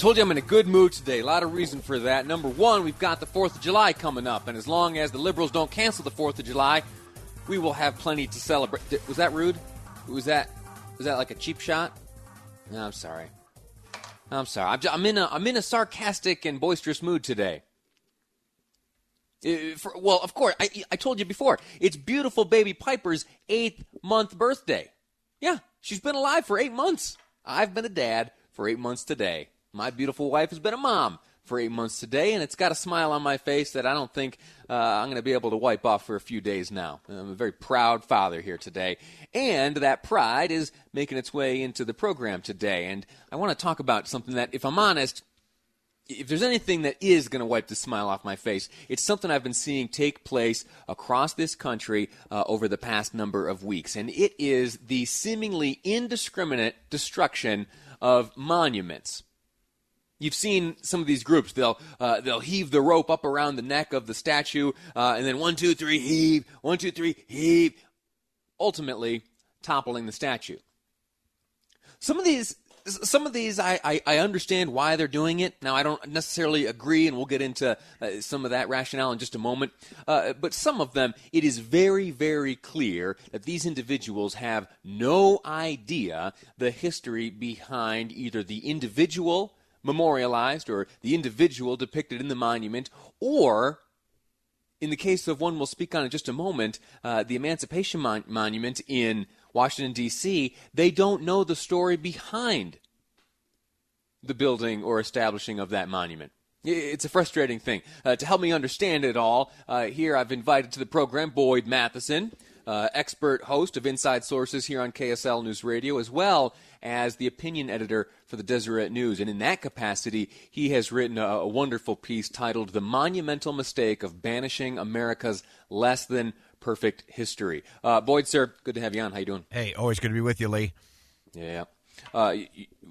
Told you I'm in a good mood today. A lot of reason for that. Number one, we've got the 4th of July coming up, and as long as the liberals don't cancel the 4th of July, we will have plenty to celebrate. Was that rude? Was that was that like a cheap shot? No, I'm sorry. I'm sorry. I'm, I'm in a I'm in a sarcastic and boisterous mood today. Uh, for, well, of course, I, I told you before. It's beautiful baby Piper's eighth month birthday. Yeah, she's been alive for eight months. I've been a dad for eight months today. My beautiful wife has been a mom for eight months today, and it's got a smile on my face that I don't think uh, I'm going to be able to wipe off for a few days now. I'm a very proud father here today, and that pride is making its way into the program today. And I want to talk about something that, if I'm honest, if there's anything that is going to wipe the smile off my face, it's something I've been seeing take place across this country uh, over the past number of weeks, and it is the seemingly indiscriminate destruction of monuments. You've seen some of these groups. They'll uh, they'll heave the rope up around the neck of the statue, uh, and then one, two, three, heave. One, two, three, heave. Ultimately, toppling the statue. Some of these, some of these, I, I, I understand why they're doing it. Now, I don't necessarily agree, and we'll get into uh, some of that rationale in just a moment. Uh, but some of them, it is very, very clear that these individuals have no idea the history behind either the individual memorialized or the individual depicted in the monument, or in the case of one we'll speak on in just a moment, uh, the Emancipation Mon- Monument in Washington, D.C., they don't know the story behind the building or establishing of that monument. It's a frustrating thing. Uh, to help me understand it all, uh, here I've invited to the program Boyd Matheson, uh, expert host of Inside Sources here on KSL News Radio, as well as the opinion editor for the Deseret News. And in that capacity, he has written a, a wonderful piece titled The Monumental Mistake of Banishing America's Less Than Perfect History. Uh, Boyd, sir, good to have you on. How you doing? Hey, always good to be with you, Lee. Yeah. Uh,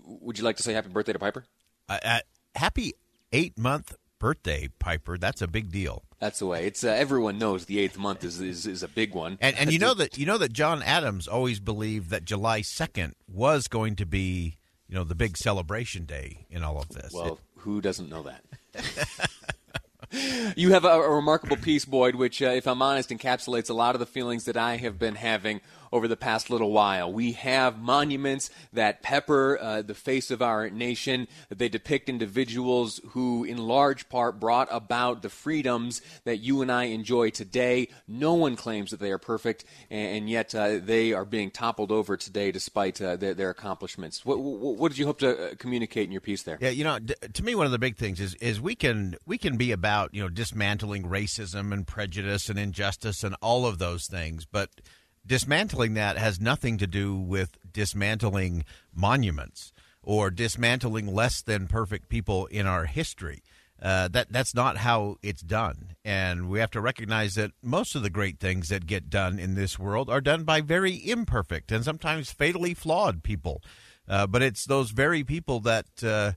would you like to say happy birthday to Piper? Uh, uh, happy eight month birthday, Piper. That's a big deal. That's the way. It's uh, everyone knows the eighth month is is, is a big one. And and you know that you know that John Adams always believed that July second was going to be you know the big celebration day in all of this. Well, it, who doesn't know that? you have a, a, remarkable piece, Boyd, which, uh, if I'm honest, encapsulates a lot of the feelings that I have been having over the past little while. We have monuments that pepper uh, the face of our nation. They depict individuals who, in large part, brought about the freedoms that you and I enjoy today. No one claims that they are perfect, and, yet uh, they are being toppled over today despite uh, their, their, accomplishments. What, what, what, did you hope to uh, communicate in your piece there? Yeah, you know, to me, one of the big things is is we can we can be about you know dismantling racism and prejudice and injustice and all of those things, but dismantling that has nothing to do with dismantling monuments or dismantling less than perfect people in our history. Uh, that that's not how it's done, and we have to recognize that most of the great things that get done in this world are done by very imperfect and sometimes fatally flawed people. Uh, but it's those very people that uh,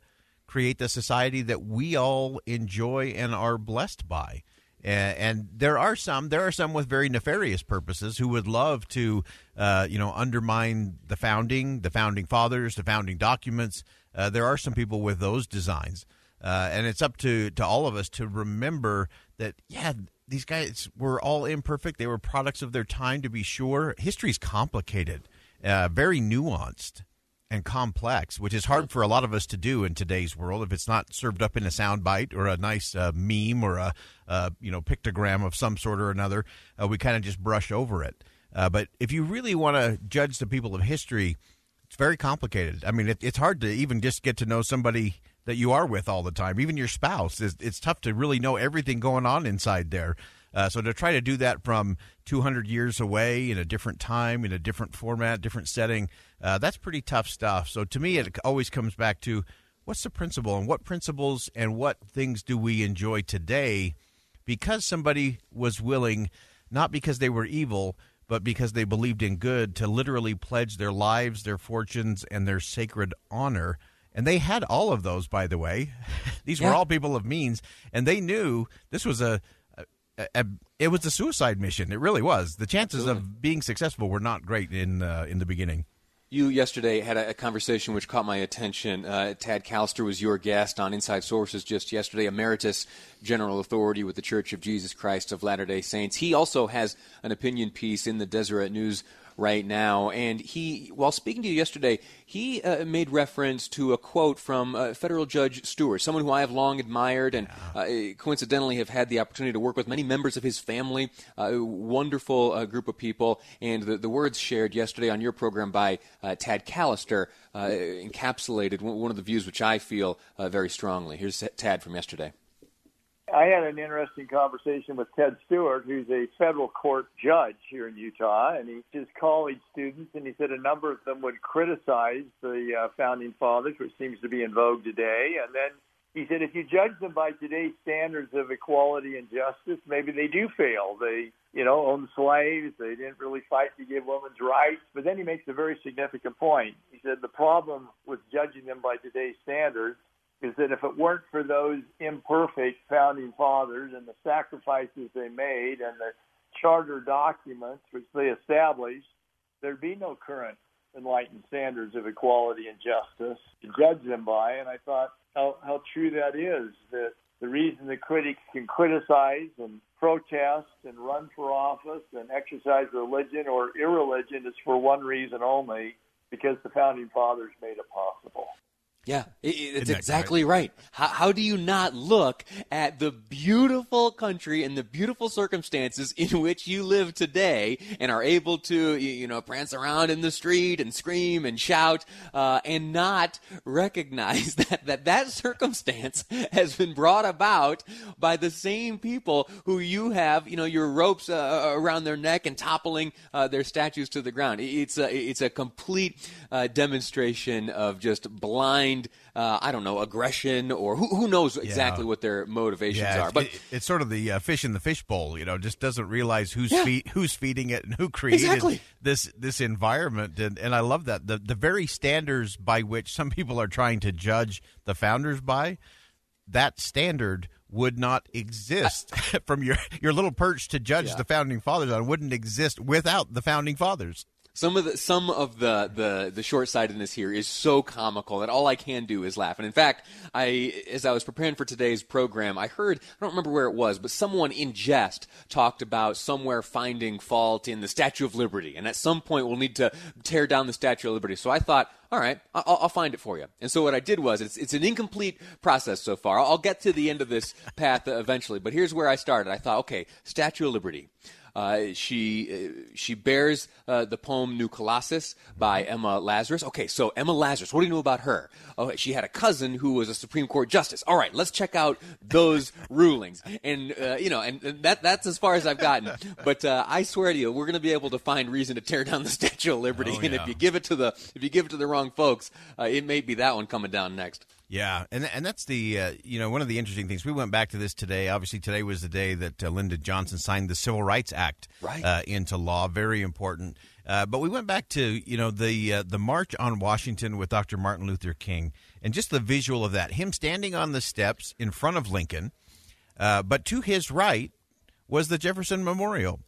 create the society that we all enjoy and are blessed by. And, there are some, there are some with very nefarious purposes who would love to, uh, you know, undermine the founding, the founding fathers, the founding documents. Uh, there are some people with those designs, uh, and it's up to to all of us to remember that. Yeah, these guys were all imperfect. They were products of their time, to be sure. History is complicated, uh, very nuanced, and complex, which is hard for a lot of us to do in today's world. If it's not served up in a soundbite or a nice uh, meme or a uh, you know pictogram of some sort or another, uh, we kind of just brush over it. Uh, but if you really want to judge the people of history, it's very complicated. I mean, it, it's hard to even just get to know somebody that you are with all the time, even your spouse. It's, it's tough to really know everything going on inside there. Uh, so to try to do that from 200 years away in a different time, in a different format, different setting, uh, that's pretty tough stuff. So to me, it always comes back to what's the principle and what principles and what things do we enjoy today because somebody was willing, not because they were evil, but because they believed in good, to literally pledge their lives, their fortunes, and their sacred honor. And they had all of those, by the way. These Yeah. were all people of means, and they knew this was a, a, it was a suicide mission. It really was. The chances of being successful were not great in uh, in the beginning. You yesterday had a, a conversation which caught my attention. Uh, Tad Callister was your guest on Inside Sources just yesterday, emeritus general authority with the Church of Jesus Christ of Latter day Saints. He also has an opinion piece in the Deseret News right now. And he, while speaking to you yesterday, he uh, made reference to a quote from uh, Federal Judge Stewart, someone who I have long admired and uh, coincidentally have had the opportunity to work with many members of his family, uh, a wonderful uh, group of people. And the, the words shared yesterday on your program by uh, Tad Callister uh, encapsulated one one of the views which I feel uh, very strongly. Here's Tad from yesterday. I had an interesting conversation with Ted Stewart, who's a federal court judge here in Utah, and he his college students, and he said a number of them would criticize the uh, founding fathers, which seems to be in vogue today, and then he said if you judge them by today's standards of equality and justice, maybe they do fail. They, you know, owned slaves. They didn't really fight to give women's rights. But then he makes a very significant point. He said the problem with judging them by today's standards is that if it weren't for those imperfect founding fathers and the sacrifices they made and the charter documents which they established, there'd be no current enlightened standards of equality and justice to judge them by. And I thought how, how true that is, that the reason the critics can criticize and protest and run for office and exercise religion or irreligion is for one reason only, because the founding fathers made it possible. Yeah, it, it- it's that exactly right. How, how do you not look at the beautiful country and the beautiful circumstances in which you live today and are able to, you, know, prance around in the street and scream and shout uh, and not recognize that, that that circumstance has been brought about by the same people who you have, you know, your ropes uh, around their neck and toppling uh, their statues to the ground. It's a, it's a complete uh, demonstration of just blind, uh, I don't know, aggression or who, who knows exactly what their motivations Yeah, are. But it- it's sort of the uh, fish in the fishbowl. You know, just doesn't realize who's Yeah. feed, who's feeding it and who created Exactly. this this environment. And and I love that the the very standards by which some people are trying to judge the founders by, that standard would not exist from your your little perch to judge Yeah. the founding fathers on wouldn't exist without the founding fathers. Some of the some of the the, the short sightedness here is so comical that all I can do is laugh. And in fact, I as I was preparing for today's program, I heard I don't remember where it was, but someone in jest talked about somewhere finding fault in the Statue of Liberty, and at some point we'll need to tear down the Statue of Liberty. So I thought, all right, I'll, I'll find it for you. And so what I did was it's it's an incomplete process so far. I'll get to the end of this path eventually, but here's where I started. I thought, okay, Statue of Liberty. Uh, she uh, she bears uh, the poem New Colossus by Emma Lazarus. Okay, so Emma Lazarus, what do you know about her? Oh, she had a cousin who was a Supreme Court justice. All right, let's check out those rulings. And uh, you know, and, and that that's as far as I've gotten. But uh, I swear to you, we're going to be able to find reason to tear down the Statue of Liberty. Oh, and yeah. if you give it to the if you give it to the wrong folks, uh, it may be that one coming down next. Yeah, and and that's the uh, you know one of the interesting things. We went back to this today. Obviously, today was the day that uh, Lyndon Johnson signed the Civil Rights Act Right. uh, into law. Very important. Uh, but we went back to you know the uh, the march on Washington with Dr. Martin Luther King, and just the visual of that. Him standing on the steps in front of Lincoln, uh, but to his right was the Jefferson Memorial.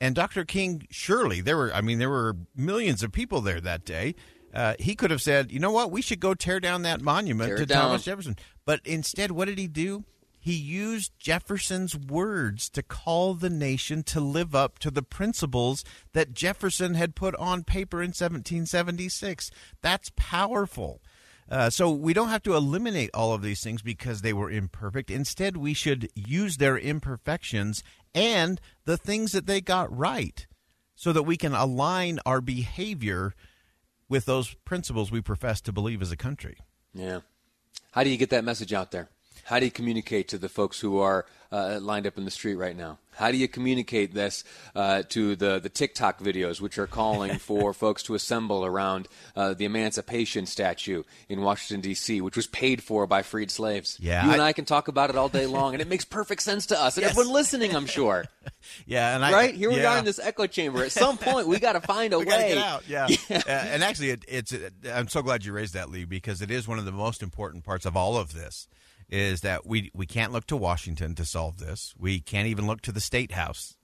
And Dr. King, surely there were, I mean, there were millions of people there that day. Uh, he could have said, you know what, we should go tear down that monument Tear to. Thomas Jefferson. But instead, what did he do? He used Jefferson's words to call the nation to live up to the principles that Jefferson had put on paper in 1776. That's powerful. Uh, so we don't have to eliminate all of these things because they were imperfect. Instead, we should use their imperfections and the things that they got right so that we can align our behavior with those principles we profess to believe as a country. Yeah. How do you get that message out there? How do you communicate to the folks who are uh, lined up in the street right now? How do you communicate this uh, to the, the TikTok videos, which are calling for folks to assemble around uh, the Emancipation statue in Washington, D.C., which was paid for by freed slaves? Yeah, you and I- I can talk about it all day long, and it makes perfect sense to us and everyone listening, I'm sure. Yeah, and I right? Here we yeah. are in this echo chamber. At some point, we got to find a we way. get out. Yeah, Uh, and actually, it, it's. I'm so glad you raised that, Lee, because it is one of the most important parts of all of this. Is that we we can't look to Washington to solve this. We can't even look to the state house.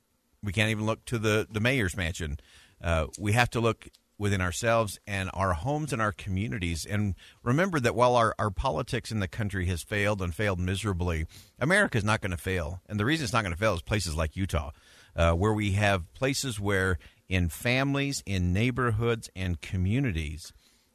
We can't even look to the the mayor's mansion. Uh, we have to look within ourselves and our homes and our communities. And remember that while our, our politics in the country has failed and failed miserably, America is not going to fail. And the reason it's not going to fail is places like Utah, uh, where we have places where in families, in neighborhoods, and communities,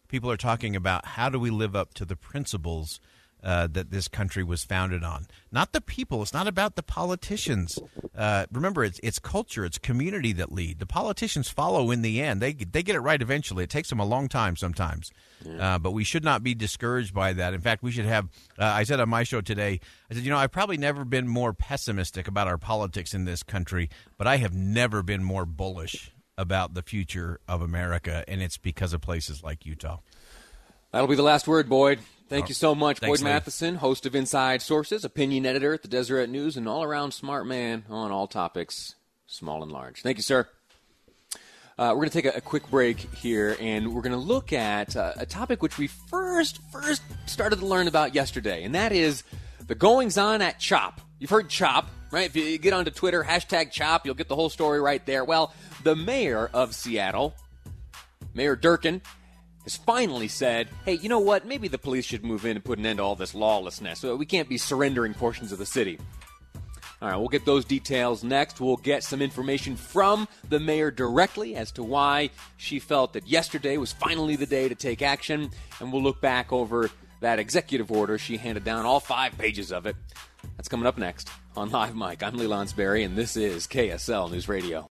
people are talking about how do we live up to the principles uh, that this country was founded on. Not the people. It's not about the politicians. Uh, remember, it's it's culture, it's community that lead. The politicians follow in the end. They they get it right eventually. It takes them a long time sometimes, uh, but we should not be discouraged by that. In fact, we should have. Uh, I said on my show today. I said, you know, I've probably never been more pessimistic about our politics in this country, but I have never been more bullish about the future of America, and it's because of places like Utah. That'll be the last word, Boyd. Thank you so much, Thanks, Boyd Lee. Matheson, host of Inside Sources, opinion editor at the Deseret News, and all around smart man on all topics, small and large. Thank you, sir. Uh, we're going to take a, a quick break here, and we're going to look at uh, a topic which we first first started to learn about yesterday, and that is the goings on at CHOP. You've heard CHOP, right? If you get onto Twitter, hashtag CHOP, you'll get the whole story right there. Well, the mayor of Seattle, Mayor Durkan, has finally said, hey, you know what? Maybe the police should move in and put an end to all this lawlessness. Uh, we can't be surrendering portions of the city. All right, we'll get those details next. We'll get some information from the mayor directly as to why she felt that yesterday was finally the day to take action. And we'll look back over that executive order she handed down, all five pages of it. That's coming up next on Live Mic. I'm Lee Lonsberry, and this is KSL News Radio.